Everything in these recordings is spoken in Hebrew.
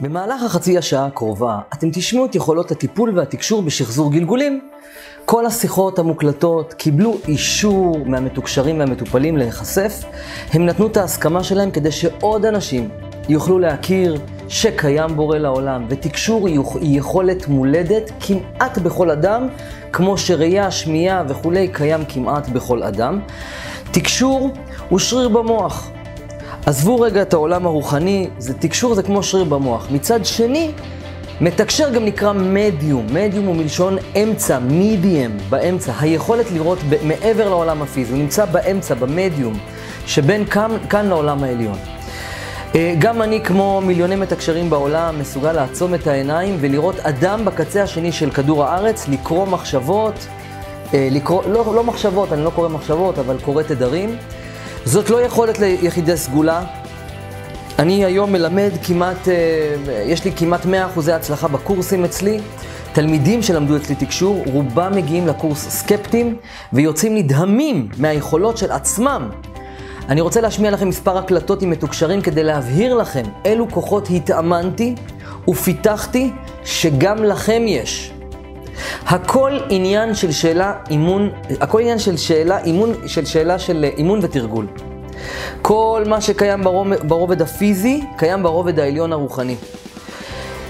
במהלך החצי השעה הקרובה אתם תשמעו את יכולות הטיפול והתקשור בשחזור גלגולים. כל השיחות המוקלטות קיבלו אישור מהמתוקשרים והמטופלים להיחשף. הם נתנו את ההסכמה שלהם כדי שעוד אנשים יוכלו להכיר שקיים בורא לעולם, ותקשור היא יכולת מולדת כמעט בכל אדם, כמו שראייה, שמיעה וכולי קיים כמעט בכל אדם. תקשור הוא שריר במוח. עזבו רגע את העולם הרוחני, זה תקשור זה כמו שריר במוח. מצד שני, מתקשר גם נקרא מדיום. מדיום הוא מלשון אמצע, מידיאם, באמצע. היכולת לראות מעבר לעולם הפיזי, הוא נמצא באמצע, במדיום, שבין כאן, כאן לעולם העליון. אה, גם אני, כמו מיליוני מתקשרים בעולם, מסוגל לעצום את העיניים ולראות אדם בקצה השני של כדור הארץ, לקרוא מחשבות, אה, לקרוא, לא, לא מחשבות, אני לא קורא מחשבות, אבל קורא תדרים. זאת לא יכולת ליחידי סגולה. אני היום מלמד כמעט, אה, יש לי כמעט 100% הצלחה בקורסים אצלי. תלמידים שלמדו אצלי תקשור, רובם מגיעים לקורס סקפטיים ויוצאים נדהמים מהיכולות של עצמם. אני רוצה להשמיע לכם מספר הקלטות עם מתוקשרים כדי להבהיר לכם אילו כוחות התאמנתי ופיתחתי שגם לכם יש. הכל עניין של שאלה אימון, הכל עניין של שאלה אימון, של שאלה של אימון ותרגול. כל מה שקיים ברובד, ברובד הפיזי, קיים ברובד העליון הרוחני.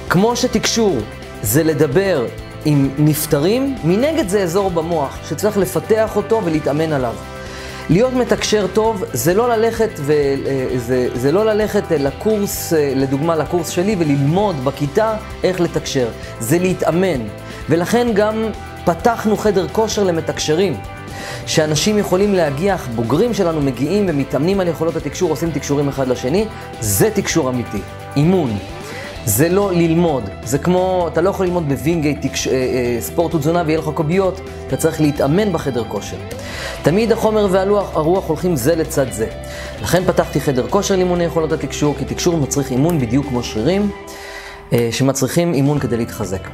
כמו שתקשור זה לדבר עם נפטרים, מנגד זה אזור במוח שצריך לפתח אותו ולהתאמן עליו. להיות מתקשר טוב זה לא ללכת, ו... זה, זה לא ללכת לקורס, לדוגמה לקורס שלי, וללמוד בכיתה איך לתקשר. זה להתאמן. ולכן גם פתחנו חדר כושר למתקשרים. שאנשים יכולים להגיע, בוגרים שלנו מגיעים ומתאמנים על יכולות התקשור, עושים תקשורים אחד לשני, זה תקשור אמיתי, אימון. זה לא ללמוד, זה כמו, אתה לא יכול ללמוד בווינגייט תקש... אה, אה, ספורט ותזונה ויהיה לך קוביות, אתה צריך להתאמן בחדר כושר. תמיד החומר והרוח הולכים זה לצד זה. לכן פתחתי חדר כושר לאימוני יכולות התקשור, כי תקשור מצריך אימון בדיוק כמו שרירים, אה, שמצריכים אימון כדי להתחזק.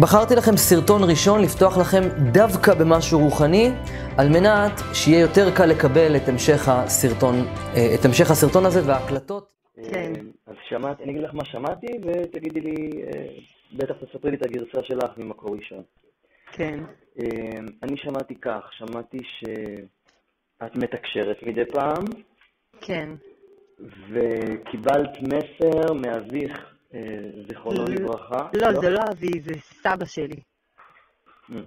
בחרתי לכם סרטון ראשון לפתוח לכם דווקא במשהו רוחני, על מנת שיהיה יותר קל לקבל את המשך הסרטון, את המשך הסרטון הזה וההקלטות. כן. אז שמעתי, אני אגיד לך מה שמעתי, ותגידי לי, בטח תספרי לי את הגרסה שלך ממקור ראשון. כן. אני שמעתי כך, שמעתי שאת מתקשרת מדי פעם. כן. וקיבלת מסר מאביך זיכרונו לברכה. לא, זה לא אבי, זה סבא שלי.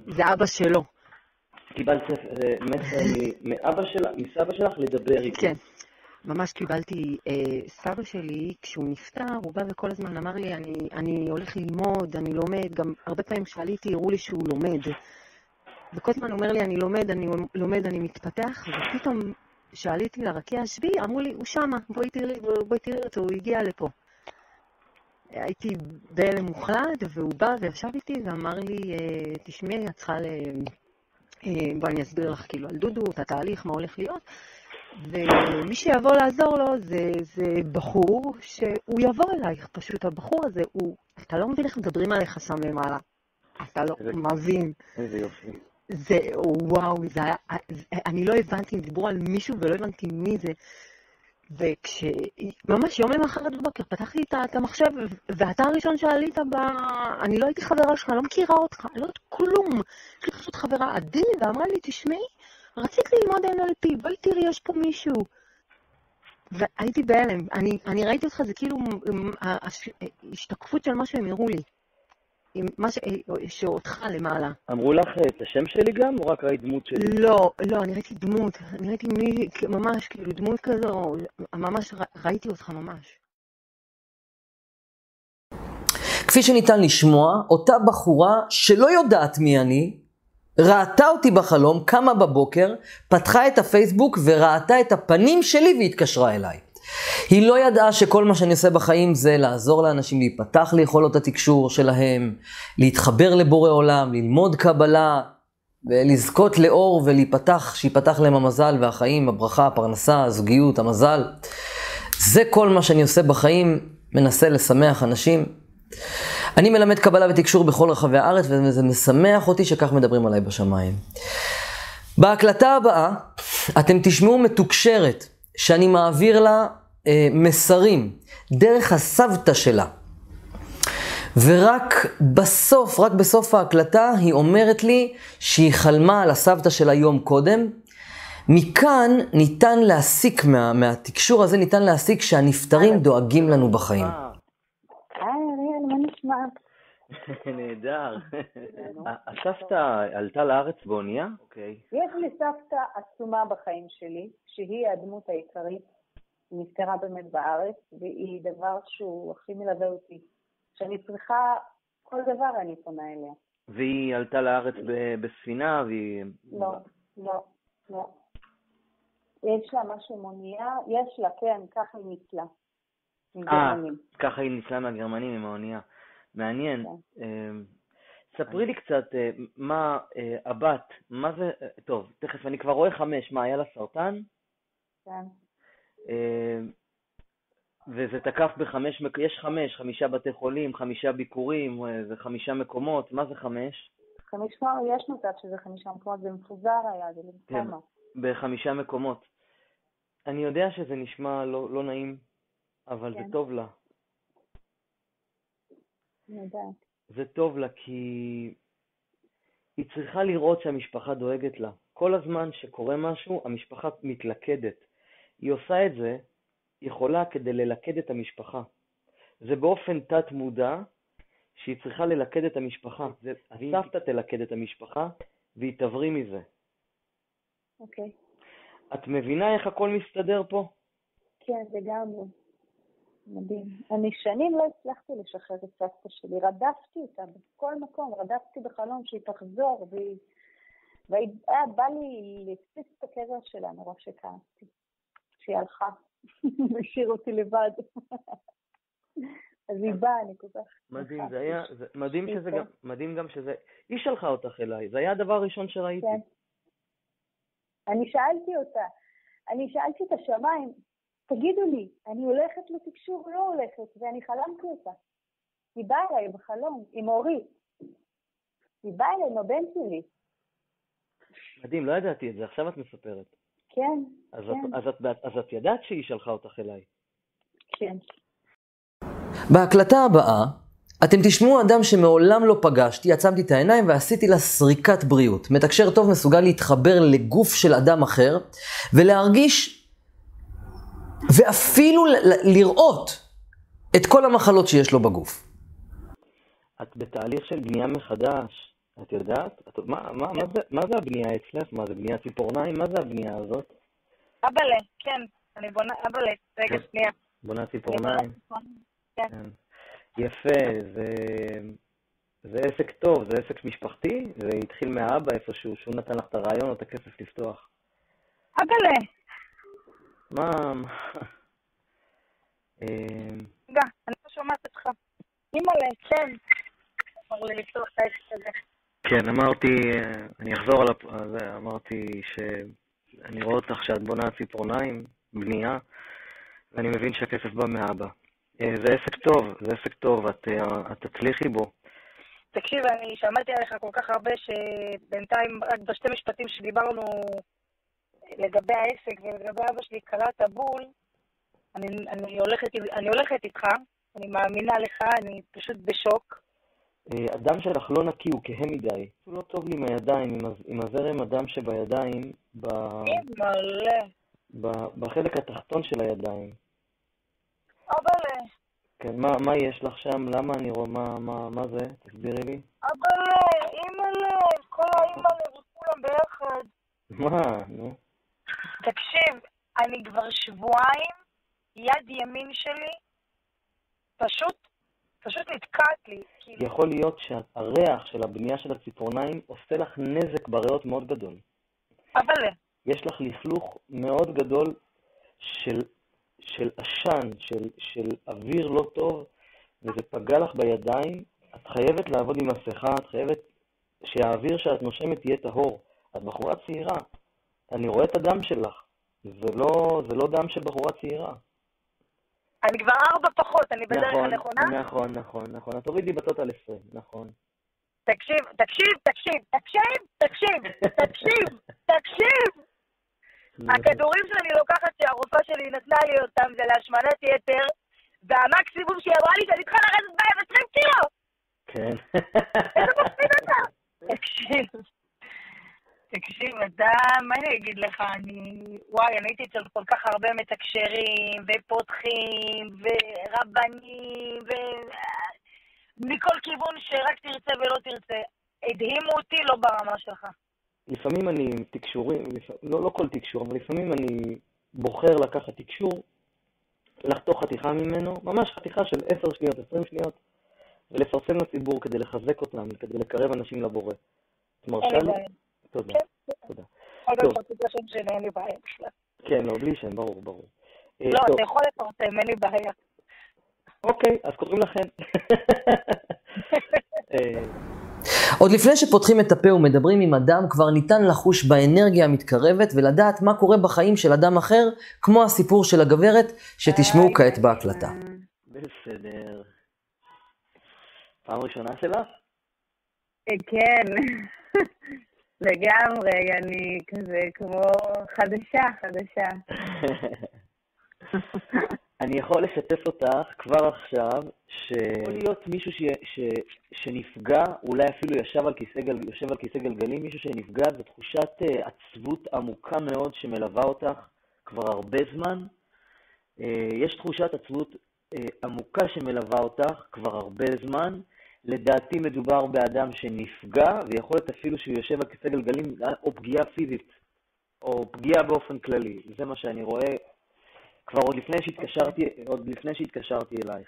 זה אבא שלו. קיבלת מסר מאבא שלך, מסבא שלך לדבר איתי. כן. ממש קיבלתי, אה, סבא שלי, כשהוא נפטר, הוא בא וכל הזמן אמר לי, אני, אני הולך ללמוד, אני לומד, גם הרבה פעמים כשעליתי, הראו לי שהוא לומד. וכל הזמן אומר לי, אני לומד, אני לומד, אני מתפתח, ופתאום כשעליתי לרקיע השביעי, אמרו לי, הוא שמה, בואי תראי, בואי תראי אותו, הוא הגיע לפה. הייתי בהלם מוחלט, והוא בא וישב איתי ואמר לי, תשמעי, את צריכה ל... בואי אני אסביר לך כאילו על דודו, את התהליך, מה הולך להיות. ומי שיבוא לעזור לו זה, זה בחור שהוא יבוא אלייך, פשוט הבחור הזה, הוא, אתה לא מבין איך מדברים עליך שם למעלה. אתה לא איזה, מבין. איזה יופי. זה, וואו, זה היה, אני לא הבנתי אם דיברו על מישהו ולא הבנתי מי זה. וכש... ממש יום למחרת בבוקר פתחתי את המחשב, ואתה הראשון שעלית ב... אני לא הייתי חברה שלך, לא מכירה אותך, לא יודעת כלום. יש לי פשוט חברה עדי, ואמרה לי, תשמעי, רציתי ללמוד NLP, בואי תראי, יש פה מישהו. והייתי בהלם. אני, אני ראיתי אותך, זה כאילו השתקפות של מה שהם הראו לי. עם מה ש... שאותך למעלה. אמרו לך את השם שלי גם, או רק ראית דמות שלי? לא, לא, אני ראיתי דמות. אני ראיתי מי, ממש, כאילו, דמות כזו, ממש ראיתי אותך ממש. כפי שניתן לשמוע, אותה בחורה שלא יודעת מי אני, ראתה אותי בחלום, קמה בבוקר, פתחה את הפייסבוק וראתה את הפנים שלי והתקשרה אליי. היא לא ידעה שכל מה שאני עושה בחיים זה לעזור לאנשים להיפתח ליכולות התקשור שלהם, להתחבר לבורא עולם, ללמוד קבלה, ולזכות לאור ולהיפתח, שיפתח להם המזל והחיים, הברכה, הפרנסה, הזוגיות, המזל. זה כל מה שאני עושה בחיים, מנסה לשמח אנשים. אני מלמד קבלה ותקשור בכל רחבי הארץ, וזה משמח אותי שכך מדברים עליי בשמיים. בהקלטה הבאה, אתם תשמעו מתוקשרת, שאני מעביר לה אה, מסרים דרך הסבתא שלה. ורק בסוף, רק בסוף ההקלטה, היא אומרת לי שהיא חלמה על הסבתא שלה יום קודם. מכאן ניתן להסיק, מה, מהתקשור הזה ניתן להסיק שהנפטרים דואגים לנו בחיים. אה, היי, אריאל, מה נשמע? נהדר. הסבתא עלתה לארץ באונייה? אוקיי. יש לי סבתא עצומה בחיים שלי, שהיא הדמות העיקרית. היא נפטרה באמת בארץ, והיא דבר שהוא הכי מלווה אותי. כשאני צריכה כל דבר, אני פונה אליה. והיא עלתה לארץ בספינה, והיא... לא, לא, לא. יש לה משהו מונייה, יש לה, כן, ככה היא ניצלה. אה, גרמנים. ככה היא ניצלה מהגרמנים עם האונייה. מעניין. כן. אה, ספרי לי קצת, אה, מה אה, הבת, מה זה, אה, טוב, תכף, אני כבר רואה חמש, מה, היה לה סרטן? כן. אה, וזה תקף בחמש, יש חמש, חמישה בתי חולים, חמישה ביקורים, אה, זה חמישה מקומות, מה זה חמש? חמישה, יש מצב שזה חמישה מקומות, זה מפוזר היה, זה במקומה. בחמישה מקומות. אני יודע שזה נשמע לא, לא נעים, אבל כן. זה טוב לה. זה טוב לה כי היא צריכה לראות שהמשפחה דואגת לה. כל הזמן שקורה משהו, המשפחה מתלכדת. היא עושה את זה, היא יכולה כדי ללכד את המשפחה. זה באופן תת-מודע שהיא צריכה ללכד את המשפחה. זה, הסבתא תלכד את המשפחה והיא תבריא מזה. אוקיי. את מבינה איך הכל מסתדר פה? כן, לגמרי. מדהים. אני שנים לא הצלחתי לשחרר את סבתא שלי, רדפתי אותה בכל מקום, רדפתי בחלום שהיא תחזור, והיא... והיה בא לי להקפיץ את הקבר שלה מרוב שכעסתי, שהיא הלכה, והשאיר אותי לבד. אז היא באה, אני כל כך... מדהים. זה היה, זה, מדהים שזה. גם, מדהים גם שזה, היא שלחה אותך אליי, זה היה הדבר הראשון שראיתי. כן. אני שאלתי אותה, אני שאלתי את השמיים, תגידו לי, אני הולכת לתקשור או לא הולכת? ואני חלמתי אותה. היא באה אליי בחלום, עם אורי. היא באה אליי עם הבן שלי. מדהים, לא ידעתי את זה, עכשיו את מספרת. כן, אז, כן, את, אז, את, אז את ידעת שהיא שלחה אותך אליי. כן. בהקלטה הבאה, אתם תשמעו אדם שמעולם לא פגשתי, עצמתי את העיניים ועשיתי לה סריקת בריאות. מתקשר טוב מסוגל להתחבר לגוף של אדם אחר ולהרגיש ואפילו ל- ל- לראות את כל המחלות שיש לו בגוף. את בתהליך של בנייה מחדש, את יודעת? את, מה, מה, מה, זה, מה זה הבנייה אצלך? מה זה בנייה ציפורניים? מה זה הבנייה הזאת? אבאלה, כן, אני בונה, אבאלה, רגע. שנייה. בונה ציפורניים? כן. כן. יפה, זה, זה עסק טוב, זה עסק משפחתי, זה התחיל מהאבא איפשהו, שהוא נתן לך את הרעיון או את הכסף לפתוח. אבאלה, מה... אמ, רגע, אני לא שומעת אותך. אימא'לה, כן. כן, אמרתי, אני אחזור על זה, אמרתי שאני רואה אותך שאת בונה ציפורניים, בנייה, ואני מבין שהכסף בא מאבא. אה, זה עסק טוב, זה עסק טוב, את, אה, את תצליחי בו. תקשיב, אני שמעתי עליך כל כך הרבה שבינתיים, רק בשתי משפטים שדיברנו לגבי העסק ולגבי אבא שלי, קראת בול, אני, אני, הולכת, אני הולכת איתך, אני מאמינה לך, אני פשוט בשוק. אה, הדם שלך לא נקי, הוא כהה מדי. הוא לא טוב לי עם הידיים, עם, הז- עם הזרם הדם שבידיים, ב, ב, בחלק התחתון של הידיים. אבאלה, כן, מה, מה יש לך שם? למה אני רואה, מה, מה, מה זה? תסבירי לי. אבאלה, אימא'לה, כל האימא'לה וכולם ביחד. מה, נו? תקשיב, אני כבר שבועיים, יד ימין שלי פשוט, פשוט נתקעת לי. כאילו, יכול להיות שהריח של הבנייה של הציפורניים עושה לך נזק בריאות מאוד גדול. אבל יש לך לכלוך מאוד גדול של, של עשן, של, של אוויר לא טוב, וזה פגע לך בידיים. את חייבת לעבוד עם מסכה, את חייבת שהאוויר שאת נושמת יהיה טהור. את בחורה צעירה, אני רואה את הדם שלך. זה לא, זה לא דם של בחורה צעירה. אני כבר ארבע פחות, אני בדרך נכון, הנכונה? נכון, נכון, נכון. את תורידי בטוטל 20, נכון. תקשיב, תקשיב, תקשיב, תקשיב, תקשיב, תקשיב, תקשיב. הכדורים שאני לוקחת, שהרופאה שלי נתנה לי אותם, זה להשמנת יתר, והמקסימום שהיא אמרה לי שאני צריכה לרדת בהם 20 קילו! כן. איזה מפחיד אתה? תקשיב. תקשיב, אתה, מה אני אגיד לך, אני... וואי, אני הייתי אצל כל כך הרבה מתקשרים, ופותחים, ורבנים, ו... מכל כיוון שרק תרצה ולא תרצה. הדהימו אותי לא ברמה שלך. לפעמים אני עם תקשורים, לפ- לא, לא כל תקשור, אבל לפעמים אני בוחר לקחת תקשור, לחתוך חתיכה ממנו, ממש חתיכה של 10 שניות, 20 שניות, ולפרסם לציבור כדי לחזק אותם, כדי לקרב אנשים לבורא. את מרשה אין לי לי? בעיה. תודה, כן. תודה. יכול טוב. להיות את השם שלי, אין לי בעיה בכלל. כן, לא, בלי שם, ברור, ברור. אה, לא, טוב, אתה יכול לפרסם, אין לי בעיה. אוקיי, אז קוראים לכם. אה, עוד לפני שפותחים את הפה ומדברים עם אדם, כבר ניתן לחוש באנרגיה המתקרבת ולדעת מה קורה בחיים של אדם אחר, כמו הסיפור של הגברת שתשמעו כעת בהקלטה. בסדר. פעם ראשונה שלך? כן, לגמרי, אני כזה כמו חדשה, חדשה. אני יכול לשתף אותך כבר עכשיו, שיכול להיות מישהו ש... ש... שנפגע, אולי אפילו ישב על כיסא, גל... יושב על כיסא גלגלים, מישהו שנפגע, זו תחושת אה, עצבות עמוקה מאוד שמלווה אותך כבר הרבה זמן. אה, יש תחושת עצבות אה, עמוקה שמלווה אותך כבר הרבה זמן. לדעתי מדובר באדם שנפגע, ויכול להיות אפילו שהוא יושב על כיסא גלגלים, או פגיעה פיזית, או פגיעה באופן כללי. זה מה שאני רואה כבר עוד לפני שהתקשרתי, עוד לפני שהתקשרתי אלייך.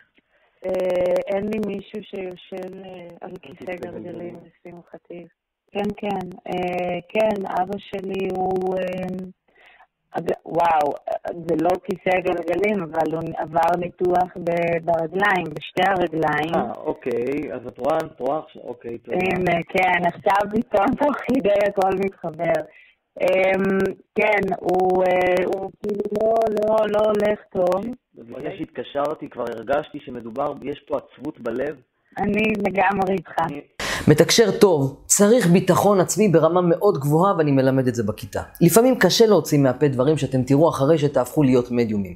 אה, אין לי מישהו שיושב אה, על כיסא גלגלים. לשמחתי. כן, כן. אה, כן, אבא שלי הוא... אה, וואו, זה לא כיסא גלגלים, אבל הוא עבר ניתוח ב- ברגליים, בשתי הרגליים. אה, אוקיי, אז את רואה, את רואה עכשיו, אוקיי, תודה. הנה, כן, עכשיו פתאום תוך כדי הכל מתחבר. אמ, כן, הוא אה, כאילו לא, לא, לא הולך טוב. ברגע שהתקשרתי כבר הרגשתי שמדובר, יש פה עצבות בלב. אני לגמרי איתך. מתקשר טוב צריך ביטחון עצמי ברמה מאוד גבוהה ואני מלמד את זה בכיתה. לפעמים קשה להוציא מהפה דברים שאתם תראו אחרי שתהפכו להיות מדיומים.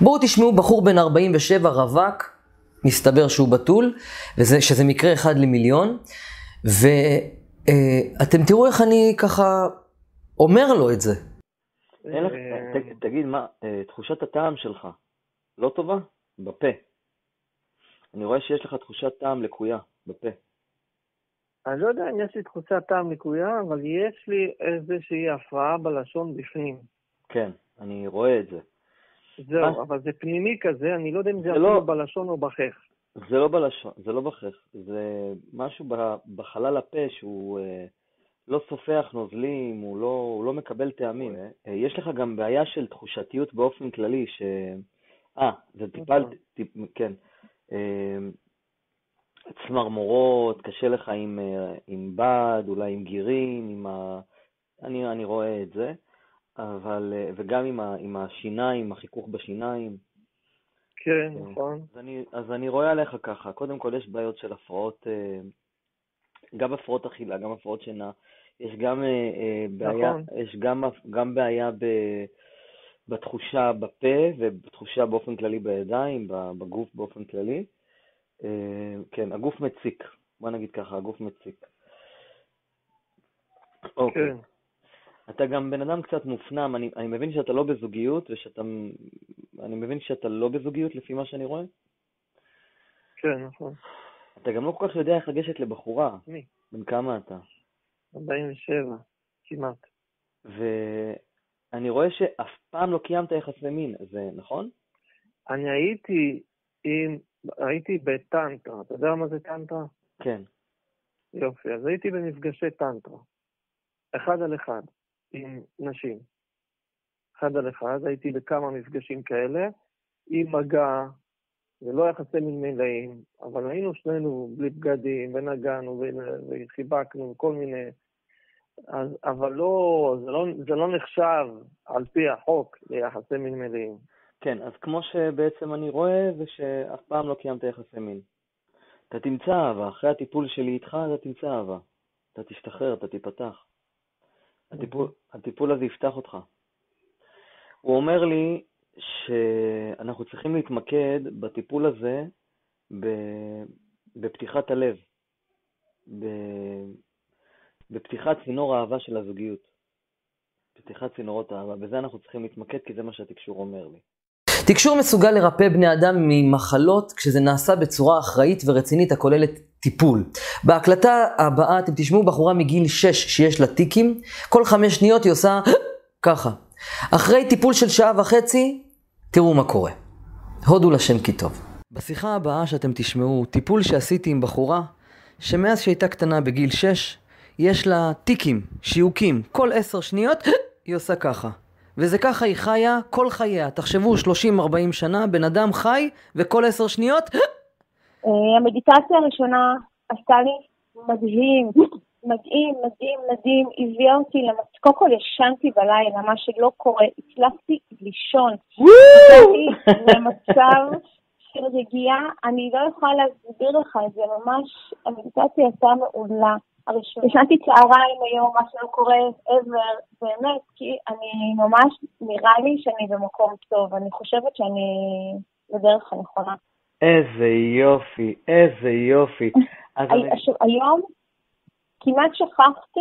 בואו תשמעו בחור בן 47 רווק, מסתבר שהוא בתול, וזה, שזה מקרה אחד למיליון, ואתם תראו איך אני ככה אומר לו את זה. תגיד, מה, אה, תחושת הטעם שלך לא טובה? בפה. אני רואה שיש לך תחושת טעם לקויה בפה. אני לא יודע אם יש לי תחושת טעם לקויה, אבל יש לי איזושהי הפרעה בלשון בפנים. כן, אני רואה את זה. זהו, מה? אבל זה פנימי כזה, אני לא יודע אם זה זה אפילו לא- בלשון או בחך. זה לא בלשון, זה לא בחך, זה משהו ב- בחלל הפה שהוא אה, לא סופח נוזלים, הוא לא, הוא לא מקבל טעמים. אה, יש לך גם בעיה של תחושתיות באופן כללי, ש... אה, זה טיפה, נכון. טיפ, כן. אה, צמרמורות, קשה לך עם, אה, עם בד, אולי עם גירים, עם ה... אני, אני רואה את זה, אבל, אה, וגם עם, ה, עם השיניים, החיכוך בשיניים. כן, כן. נכון. אז אני, אז אני רואה עליך ככה, קודם כל יש בעיות של הפרעות, אה, גם הפרעות אכילה, גם הפרעות שינה, יש גם אה, אה, בעיה, נכון. יש גם, גם בעיה ב, בתחושה בפה ובתחושה באופן כללי בידיים, בגוף באופן כללי. אה, כן, הגוף מציק, בוא נגיד ככה, הגוף מציק. אוקיי. כן. אתה גם בן אדם קצת מופנם, אני, אני מבין שאתה לא בזוגיות, ושאתה, אני מבין שאתה לא בזוגיות לפי מה שאני רואה. כן, נכון. אתה גם לא כל כך יודע איך לגשת לבחורה. מי? בן כמה אתה? 47, כמעט. ואני רואה שאף פעם לא קיימת יחסי מין, זה נכון? אני הייתי עם, הייתי בטנטרה. אתה יודע מה זה טנטרה? כן. יופי. אז הייתי במפגשי טנטרה. אחד על אחד, עם נשים. אחד על אחד, הייתי בכמה מפגשים כאלה, עם מגע, זה לא יחסי מין מלאים, אבל היינו שנינו בלי בגדים, ונגענו, וחיבקנו, כל מיני... אז, אבל לא זה, לא, זה לא נחשב על פי החוק ליחסי מין מלאים. כן, אז כמו שבעצם אני רואה, זה שאף פעם לא קיימת יחסי מין. אתה תמצא אהבה, אחרי הטיפול שלי איתך אתה תמצא אהבה. אתה תשתחרר, אתה תיפתח. הטיפול, הטיפול הזה יפתח אותך. הוא אומר לי שאנחנו צריכים להתמקד בטיפול הזה בפתיחת הלב, בפתיחת צינור האהבה של הזוגיות, פתיחת צינורות האהבה. בזה אנחנו צריכים להתמקד, כי זה מה שהתקשור אומר לי. תקשור מסוגל לרפא בני אדם ממחלות כשזה נעשה בצורה אחראית ורצינית הכוללת טיפול. בהקלטה הבאה אתם תשמעו בחורה מגיל 6 שיש לה טיקים, כל חמש שניות היא עושה ככה. אחרי טיפול של שעה וחצי, תראו מה קורה. הודו לשם כי טוב. בשיחה הבאה שאתם תשמעו, טיפול שעשיתי עם בחורה, שמאז שהייתה קטנה בגיל 6, יש לה טיקים, שיוקים, כל עשר שניות היא עושה ככה. וזה ככה היא חיה כל חייה. תחשבו, 30-40 שנה, בן אדם חי, וכל עשר שניות, אה, המדיטציה הראשונה עשתה לי מדהים, מדהים, מדהים, מדהים, הביאה אותי למצב, קודם כל ישנתי בלילה, מה שלא קורה, הצלחתי לישון, למצב של רגיעה, אני לא יכולה להסביר לך את זה, ממש, המדיטציה הייתה מעולה. הראשונה. ישנתי צהריים היום, מה שלא קורה ever, באמת, כי אני ממש, נראה לי שאני במקום טוב, אני חושבת שאני בדרך הנכונה. איזה יופי, איזה יופי. היום כמעט שכחתי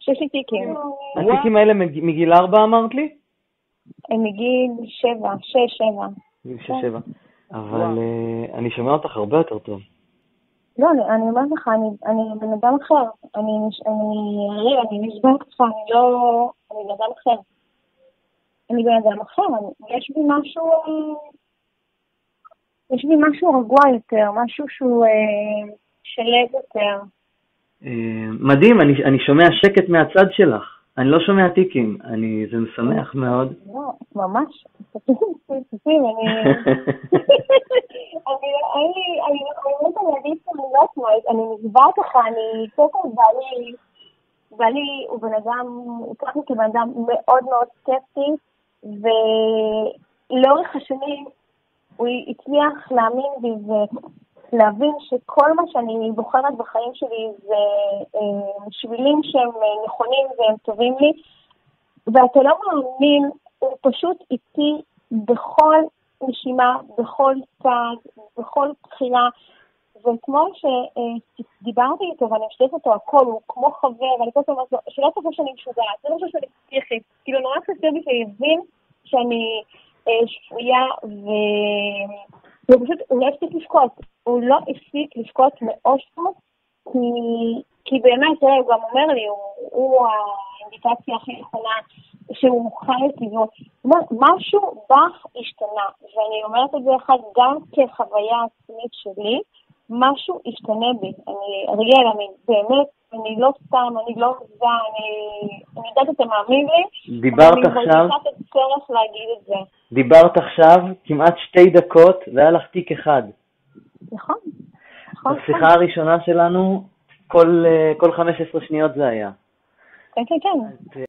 שיש לי טיקים. התיקים האלה מג- מגיל ארבע אמרת לי? הם מגיל שבע, שש, שבע. מגיל שש, שבע. אבל אה, אני שומע אותך הרבה יותר טוב. לא, אני, אני אומרת לך, אני, אני בן אדם אחר. אני, אני, אני, נשבעת לך, אני לא... אני בן אדם אחר. אני בן אדם אחר, אני, יש בי משהו... יש בי משהו רגוע יותר, משהו שהוא אה, שלג יותר. אה, מדהים, אני, אני שומע שקט מהצד שלך. אני לא שומע טיקים, אני, זה משמח מאוד. לא, ממש. תקשיב, אני... אני, אין לי, אני באמת אני אגיד שאני לא יודעת אני נשבעת לך, אני, קודם כל בעלי, בעלי הוא בן אדם, הוא לי כבן אדם מאוד מאוד סקפטי, ולאורך השנים הוא הצליח להאמין בי ולהבין שכל מה שאני בוחרת בחיים שלי זה אה, שבילים שהם אה, נכונים והם טובים לי, ואתה לא מאמין, הוא פשוט איתי בכל נשימה, בכל צעד, בכל בחירה. ואתמול שדיברתי איתו ואני משתפת אותו הכל, הוא כמו חבר, ואני כל הזמן אומרת שלא תחשוב שאני משוגעת, זה לא חושב שאני פסיכית. כאילו נורא חסר לי שיבין שאני אה, שפויה, ו... והוא פשוט, הוא לא הפסיק לבכות. הוא לא הפסיק לבכות מאושרו, כי, כי באמת, הוא גם אומר לי, הוא, הוא האינדיקציה הכי נכונה, שהוא חי את טבעו. זאת אומרת, משהו בך השתנה, ואני אומרת את זה אחד גם כחוויה עצמית שלי, משהו השתנה בי. אני, אריאל, אני באמת, אני לא סתם, אני לא עוזה, אני, אני יודעת שאתה מאמין לי, דיברת אבל עכשיו, אני מרגישה את הצורך להגיד את זה. דיברת עכשיו כמעט שתי דקות והיה לך תיק אחד. נכון, נכון. בשיחה הראשונה שלנו, כל, אה, כל 15 שניות זה היה. כן, כן, כן.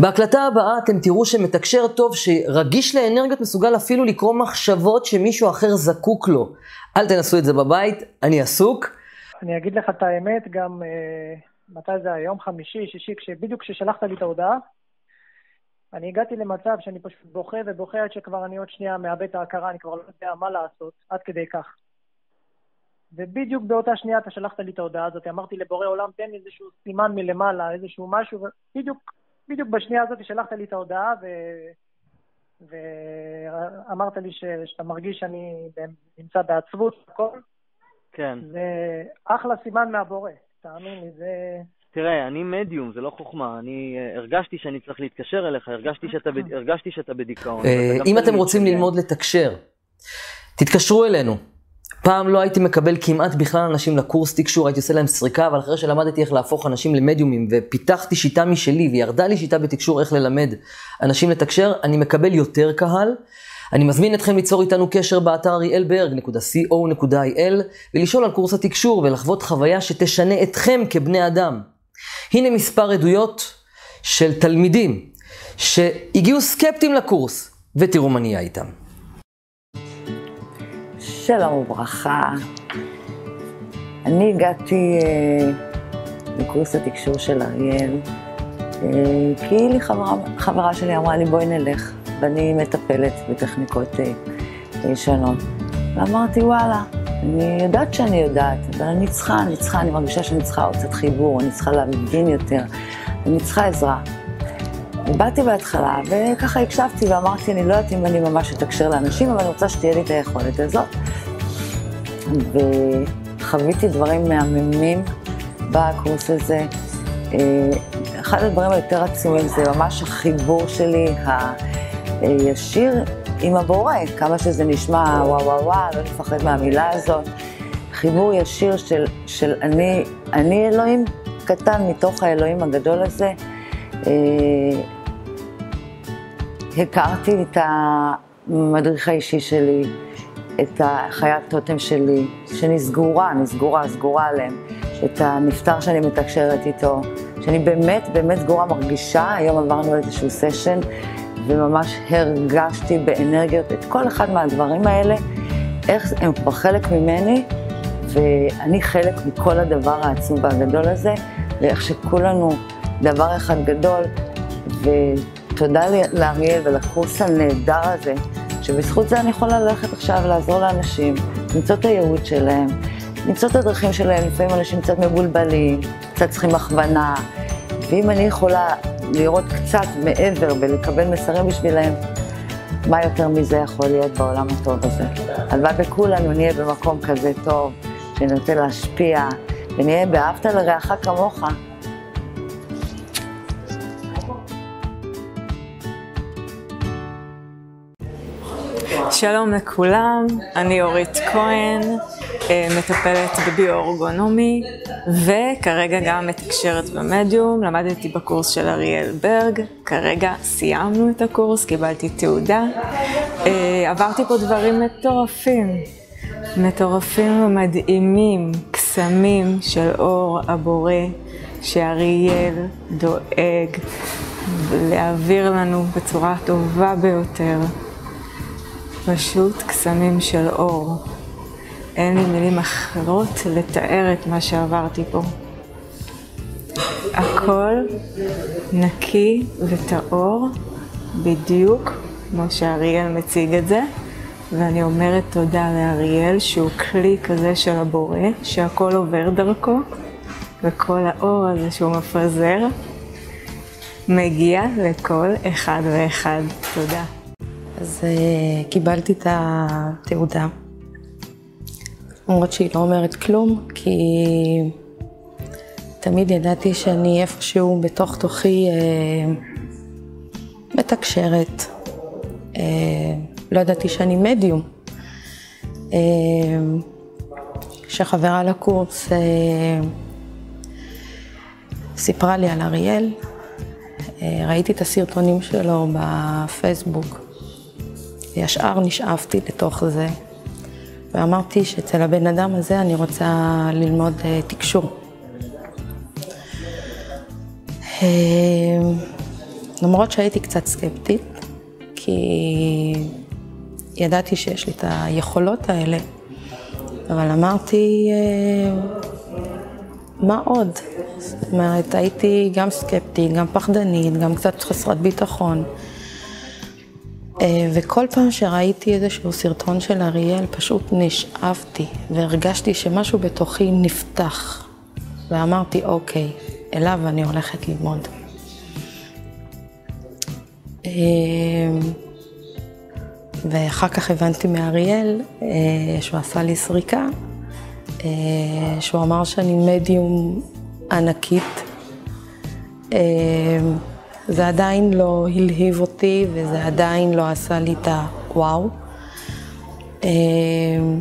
בהקלטה הבאה אתם תראו שמתקשר טוב שרגיש לאנרגיות מסוגל אפילו לקרוא מחשבות שמישהו אחר זקוק לו. אל תנסו את זה בבית, אני עסוק. אני אגיד לך את האמת, גם אה, מתי זה היה? יום חמישי, שישי, בדיוק כששלחת לי את ההודעה, אני הגעתי למצב שאני פשוט בוכה ובוכה עד שכבר אני עוד שנייה מאבד את ההכרה, אני כבר לא יודע מה לעשות, עד כדי כך. ובדיוק באותה שנייה אתה שלחת לי את ההודעה הזאת, אמרתי לבורא עולם, תן לי איזשהו סימן מלמעלה, איזשהו משהו, ובדיוק בדיוק בשנייה הזאת שלחת לי את ההודעה, ו... ואמרת לי ש... שאתה מרגיש שאני נמצא בעצבות, הכל. כן. זה אחלה סימן מהבורא, תאמין לי, זה... תראה, אני מדיום, זה לא חוכמה. אני uh, הרגשתי שאני צריך להתקשר אליך, הרגשתי שאתה, ב... הרגשתי שאתה בדיכאון. אה, אם אתם רוצים להתקשר. ללמוד לתקשר, תתקשרו אלינו. פעם לא הייתי מקבל כמעט בכלל אנשים לקורס תקשור, הייתי עושה להם סריקה, אבל אחרי שלמדתי איך להפוך אנשים למדיומים, ופיתחתי שיטה משלי, וירדה לי שיטה בתקשור איך ללמד אנשים לתקשר, אני מקבל יותר קהל. אני מזמין אתכם ליצור איתנו קשר באתר rielberg.co.il ולשאול על קורס התקשור ולחוות חוויה שתשנה אתכם כבני אדם. הנה מספר עדויות של תלמידים שהגיעו סקפטיים לקורס, ותראו מה נהיה איתם. שלום וברכה. אני הגעתי אה, לקורס התקשור של אריאל אה, כי לי חברה, חברה שלי אמרה לי, בואי נלך, ואני מטפלת בטכניקות אה, שונות. ואמרתי, וואלה, אני יודעת שאני יודעת, אבל אני צריכה, אני צריכה, אני מרגישה שאני צריכה עוד קצת חיבור, אני צריכה להבין יותר, אני צריכה עזרה. באתי בהתחלה, וככה הקשבתי ואמרתי, אני לא יודעת אם אני ממש אתקשר לאנשים, אבל אני רוצה שתהיה לי את היכולת הזאת. וחוויתי דברים מהממים בקורס הזה. אה, אחד הדברים היותר עצומים זה ממש החיבור שלי הישיר עם הבורא, כמה שזה נשמע וואו וואו וואו, לא נפחד מהמילה הזאת. חיבור ישיר של, של אני, אני אלוהים קטן מתוך האלוהים הגדול הזה. אה, הכרתי את המדריך האישי שלי, את החיית טוטם שלי, שאני סגורה, אני סגורה, סגורה עליהם, את הנפטר שאני מתקשרת איתו, שאני באמת, באמת סגורה, מרגישה, היום עברנו איזשהו סשן, וממש הרגשתי באנרגיות את כל אחד מהדברים האלה, איך הם כבר חלק ממני, ואני חלק מכל הדבר העצום והגדול הזה, ואיך שכולנו דבר אחד גדול, ותודה לאריאל ולקורס הנהדר הזה, שבזכות זה אני יכולה ללכת עכשיו לעזור לאנשים, למצוא את הייעוד שלהם, למצוא את הדרכים שלהם, לפעמים אנשים קצת מבולבלים, קצת צריכים הכוונה, ואם אני יכולה לראות קצת מעבר ולקבל מסרים בשבילם, מה יותר מזה יכול להיות בעולם הטוב הזה? הלוואי וכולנו נהיה במקום כזה טוב, שנרצה להשפיע, ונהיה באהבת לרעך כמוך. שלום לכולם, אני אורית כהן, מטפלת בביו-אורגונומי וכרגע גם מתקשרת במדיום, למדתי בקורס של אריאל ברג, כרגע סיימנו את הקורס, קיבלתי תעודה, אה, עברתי פה דברים מטורפים, מטורפים ומדהימים, קסמים של אור הבורא, שאריאל דואג להעביר לנו בצורה הטובה ביותר. פשוט קסמים של אור. אין לי מילים אחרות לתאר את מה שעברתי פה. הכל נקי וטהור, בדיוק כמו שאריאל מציג את זה, ואני אומרת תודה לאריאל שהוא כלי כזה של הבורא, שהכל עובר דרכו, וכל האור הזה שהוא מפזר, מגיע לכל אחד ואחד. תודה. אז uh, קיבלתי את התעודה, למרות שהיא לא אומרת כלום, כי תמיד ידעתי שאני איפשהו בתוך תוכי uh, מתקשרת. Uh, לא ידעתי שאני מדיום. Uh, שחברה לקורס uh, סיפרה לי על אריאל, uh, ראיתי את הסרטונים שלו בפייסבוק. ישר נשאבתי לתוך זה, ואמרתי שאצל הבן אדם הזה אני רוצה ללמוד uh, תקשור. Uh, למרות שהייתי קצת סקפטית, כי ידעתי שיש לי את היכולות האלה, אבל אמרתי, uh, מה עוד? זאת אומרת, הייתי גם סקפטית, גם פחדנית, גם קצת חסרת ביטחון. אה, וכל פעם שראיתי איזשהו סרטון של אריאל, פשוט נשאבתי והרגשתי שמשהו בתוכי נפתח. ואמרתי, אוקיי, אליו אני הולכת ללמוד. אה, ואחר כך הבנתי מאריאל אה, שהוא עשה לי סריקה, שהוא אמר שאני מדיום ענקית. זה עדיין לא הלהיב אותי וזה עדיין לא עשה לי את הוואו. אמ,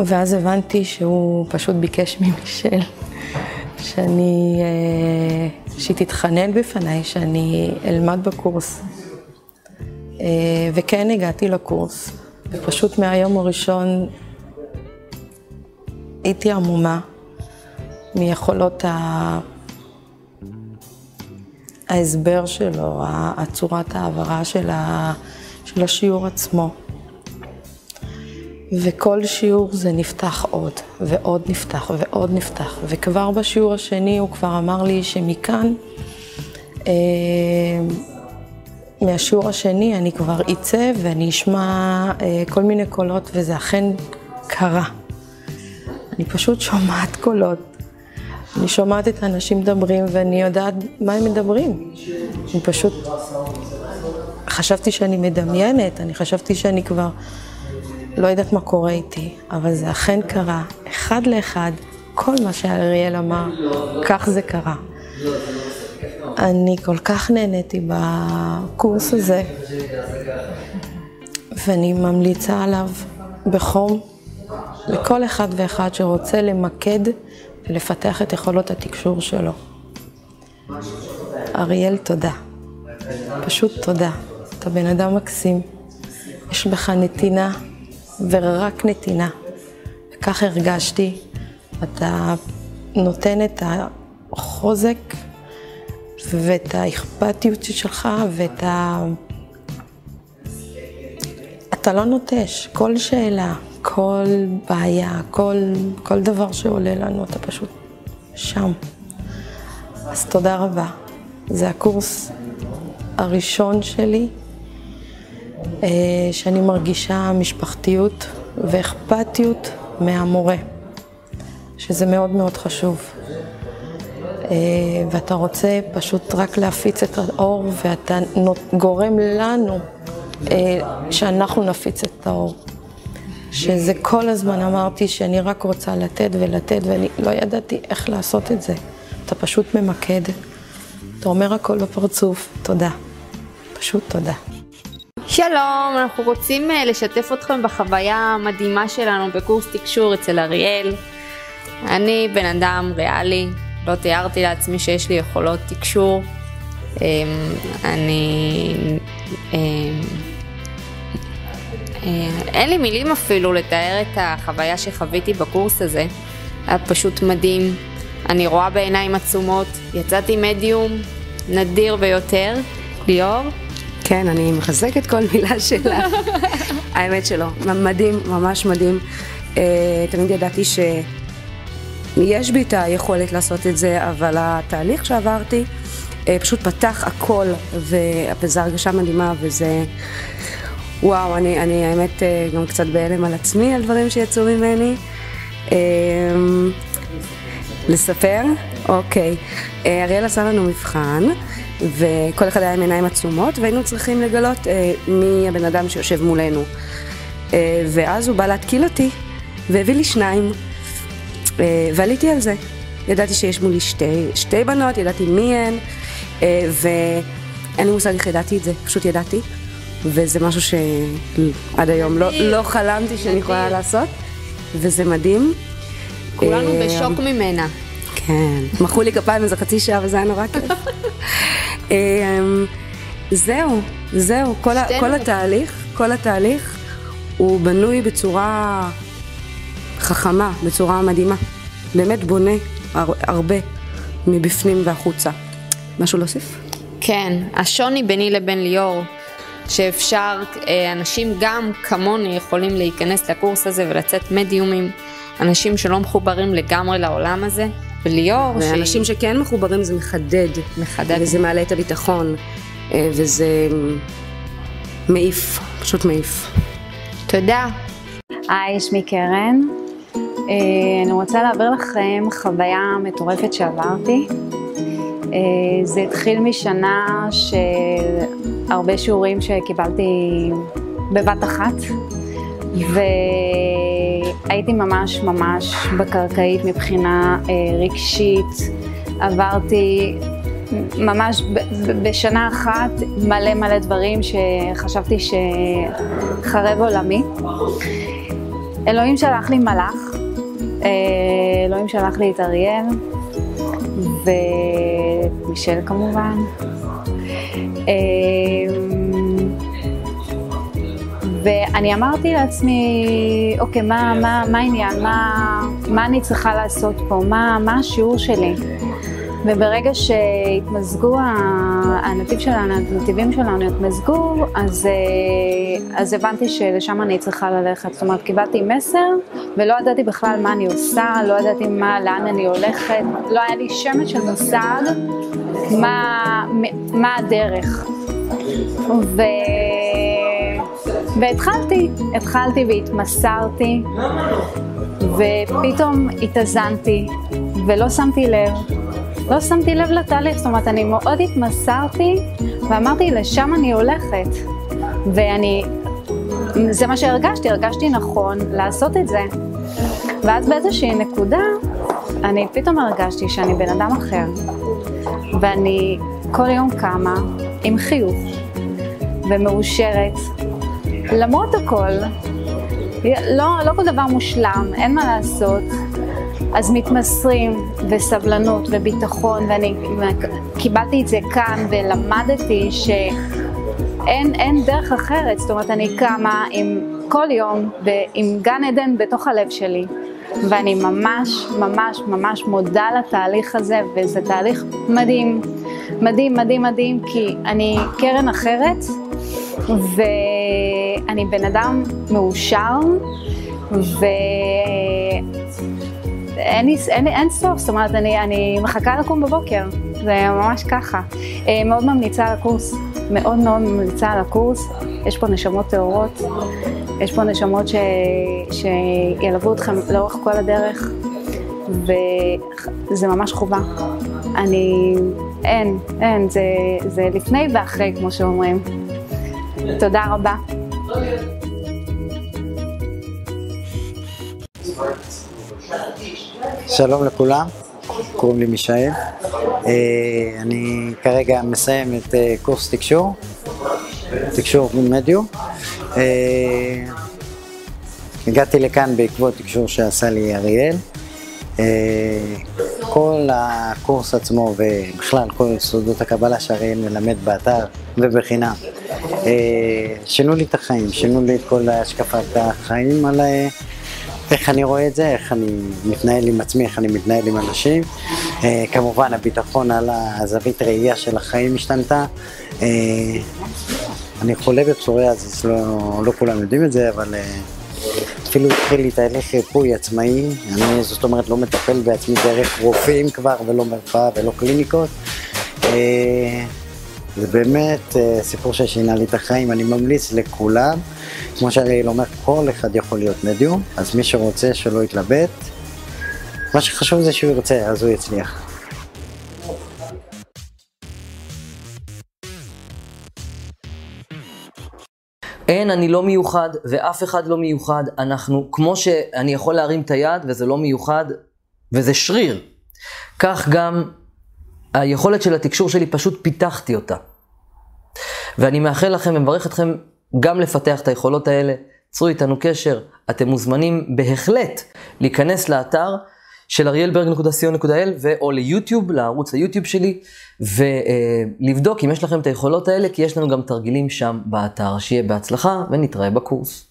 ואז הבנתי שהוא פשוט ביקש ממישל שאני, אה, שהיא תתחנן בפניי, שאני אלמד בקורס. אה, וכן הגעתי לקורס, ופשוט מהיום הראשון הייתי עמומה מיכולות ה... ההסבר שלו, הצורת ההעברה של, ה, של השיעור עצמו. וכל שיעור זה נפתח עוד, ועוד נפתח, ועוד נפתח. וכבר בשיעור השני הוא כבר אמר לי שמכאן אה, מהשיעור השני אני כבר אצא ואני אשמע אה, כל מיני קולות, וזה אכן קרה. אני פשוט שומעת קולות. אני שומעת את האנשים מדברים ואני יודעת מה הם מדברים. אני פשוט... חשבתי שאני מדמיינת, אני חשבתי שאני כבר לא יודעת מה קורה איתי, אבל זה אכן קרה, אחד לאחד, כל מה שאריאל אמר, כך זה קרה. אני כל כך נהניתי בקורס הזה, ואני ממליצה עליו בחום לכל אחד ואחד שרוצה למקד ולפתח את יכולות התקשור שלו. אריאל, תודה. פשוט תודה. אתה בן אדם מקסים. יש בך נתינה, ורק נתינה. וכך הרגשתי. אתה נותן את החוזק ואת האכפתיות שלך ואת ה... אתה לא נוטש. כל שאלה, כל בעיה, כל, כל דבר שעולה לנו, אתה פשוט שם. אז תודה רבה. זה הקורס הראשון שלי, אה, שאני מרגישה משפחתיות ואכפתיות מהמורה, שזה מאוד מאוד חשוב. אה, ואתה רוצה פשוט רק להפיץ את האור, ואתה גורם לנו אה, שאנחנו נפיץ את האור. שזה כל הזמן אמרתי שאני רק רוצה לתת ולתת, ואני לא ידעתי איך לעשות את זה. אתה פשוט ממקד, אתה אומר הכל בפרצוף, תודה. פשוט תודה. שלום, אנחנו רוצים אה, לשתף אתכם בחוויה המדהימה שלנו בקורס תקשור אצל אריאל. אני בן אדם ריאלי, לא תיארתי לעצמי שיש לי יכולות תקשור. אמ, אני... אה, אין לי מילים אפילו לתאר את החוויה שחוויתי בקורס הזה. היה פשוט מדהים. אני רואה בעיניים עצומות, יצאתי מדיום נדיר ביותר. ליאור? כן, אני מחזקת כל מילה שלה. האמת שלא, מדהים, ממש מדהים. Uh, תמיד ידעתי שיש בי את היכולת לעשות את זה, אבל התהליך שעברתי uh, פשוט פתח הכל, וזו הרגשה מדהימה, וזה... וואו, אני, אני האמת uh, גם קצת בהלם על עצמי, על דברים שיצאו ממני. Uh, לספר? אוקיי. Uh, אריאל עשה לנו מבחן. וכל אחד היה עם עיניים עצומות, והיינו צריכים לגלות אה, מי הבן אדם שיושב מולנו. אה, ואז הוא בא להתקיל אותי, והביא לי שניים, אה, ועליתי על זה. ידעתי שיש מולי שתי, שתי בנות, ידעתי מי הן, אה, ואין לי מושג איך ידעתי את זה, פשוט ידעתי. וזה משהו שעד היום לא, לא חלמתי שאני יכולה לעשות, וזה מדהים. כולנו אה, בשוק ממנה. כן, מחאו לי כפיים איזה חצי שעה וזה היה נורא כיף. אמ, זהו, זהו, כל, כל התהליך, כל התהליך הוא בנוי בצורה חכמה, בצורה מדהימה. באמת בונה הר, הרבה מבפנים והחוצה. משהו להוסיף? כן, השוני ביני לבין ליאור, שאפשר, אה, אנשים גם כמוני יכולים להיכנס לקורס הזה ולצאת מדיומים, אנשים שלא מחוברים לגמרי לעולם הזה, וליאור, ואנשים שהיא... שכן מחוברים זה מחדד. מחדד. וזה מעלה את הביטחון, אה, וזה מעיף, פשוט מעיף. תודה. היי, שמי קרן. אה, אני רוצה להעביר לכם חוויה מטורפת שעברתי. אה, זה התחיל משנה של הרבה שיעורים שקיבלתי בבת אחת, והייתי ממש ממש בקרקעית מבחינה אה, רגשית. עברתי ממש בשנה אחת מלא מלא דברים שחשבתי שחרב עולמי. אלוהים שלח לי מלאך, אה, אלוהים שלח לי את אריאל ומישל כמובן. אה, ואני אמרתי לעצמי, אוקיי, מה, מה, מה? מה, מה אני צריכה לעשות פה? מה, מה השיעור שלי? וברגע שהתמזגו הנתיב שלנו, הנתיבים שלנו התמזגו, אז, אה, אז הבנתי שלשם אני צריכה ללכת. זאת אומרת, קיבלתי מסר ולא ידעתי בכלל מה אני עושה, לא ידעתי מה, לאן אני הולכת, לא היה לי שמץ של מושג מה, מה הדרך. ו... והתחלתי, התחלתי והתמסרתי, ופתאום התאזנתי, ולא שמתי לב. לא שמתי לב לתהליך, זאת אומרת, אני מאוד התמסרתי, ואמרתי, לשם אני הולכת. ואני, זה מה שהרגשתי, הרגשתי נכון לעשות את זה. ואז באיזושהי נקודה, אני פתאום הרגשתי שאני בן אדם אחר, ואני כל יום קמה עם חיוך ומאושרת, למרות הכל. לא, לא כל דבר מושלם, אין מה לעשות. אז מתמסרים, וסבלנות, וביטחון, ואני קיבלתי את זה כאן, ולמדתי שאין אין דרך אחרת. זאת אומרת, אני קמה עם כל יום, עם גן עדן בתוך הלב שלי. ואני ממש, ממש, ממש מודה לתהליך הזה, וזה תהליך מדהים, מדהים, מדהים, מדהים, כי אני קרן אחרת, ואני בן אדם מאושר, ואין לי, אין, אין סוף, זאת אומרת, אני, אני מחכה לקום בבוקר, זה ממש ככה. אה, מאוד ממליצה על הקורס, מאוד מאוד ממליצה על הקורס, יש פה נשמות טהורות, יש פה נשמות ש... שילוו אתכם לאורך כל הדרך, וזה ממש חובה. אני, אין, אין, זה, זה לפני ואחרי, כמו שאומרים. תודה רבה. שלום לכולם, קוראים לי מישאל. אה, אני כרגע מסיים את אה, קורס תקשור, תקשור מדיו. אה, הגעתי לכאן בעקבות תקשור שעשה לי אריאל. כל הקורס עצמו ובכלל כל סודות הקבלה שאריאל מלמד באתר ובחינם שינו לי את החיים, שינו לי את כל השקפת החיים על איך אני רואה את זה, איך אני מתנהל עם עצמי, איך אני מתנהל עם אנשים. אה, כמובן הביטחון על הזווית ראייה של החיים השתנתה. אה, אני חולה בפסוריאזיס, לא, לא כולם יודעים את זה, אבל אה, אפילו התחיל לי תהליך ריפוי עצמאי. אני זאת אומרת לא מטפל בעצמי דרך רופאים כבר, ולא מרפאה ולא קליניקות. זה באמת אה, סיפור ששינה לי את החיים, אני ממליץ לכולם. כמו שאני אומר, כל אחד יכול להיות מדיום, אז מי שרוצה שלא יתלבט. מה שחשוב זה שהוא ירצה, אז הוא יצליח. אין, אני לא מיוחד, ואף אחד לא מיוחד. אנחנו, כמו שאני יכול להרים את היד וזה לא מיוחד, וזה שריר, כך גם היכולת של התקשור שלי, פשוט פיתחתי אותה. ואני מאחל לכם ומברך אתכם גם לפתח את היכולות האלה. צרו איתנו קשר, אתם מוזמנים בהחלט להיכנס לאתר של אריאלברג.co.il ו/או ליוטיוב, לערוץ היוטיוב שלי, ולבדוק אם יש לכם את היכולות האלה, כי יש לנו גם תרגילים שם באתר. שיהיה בהצלחה ונתראה בקורס.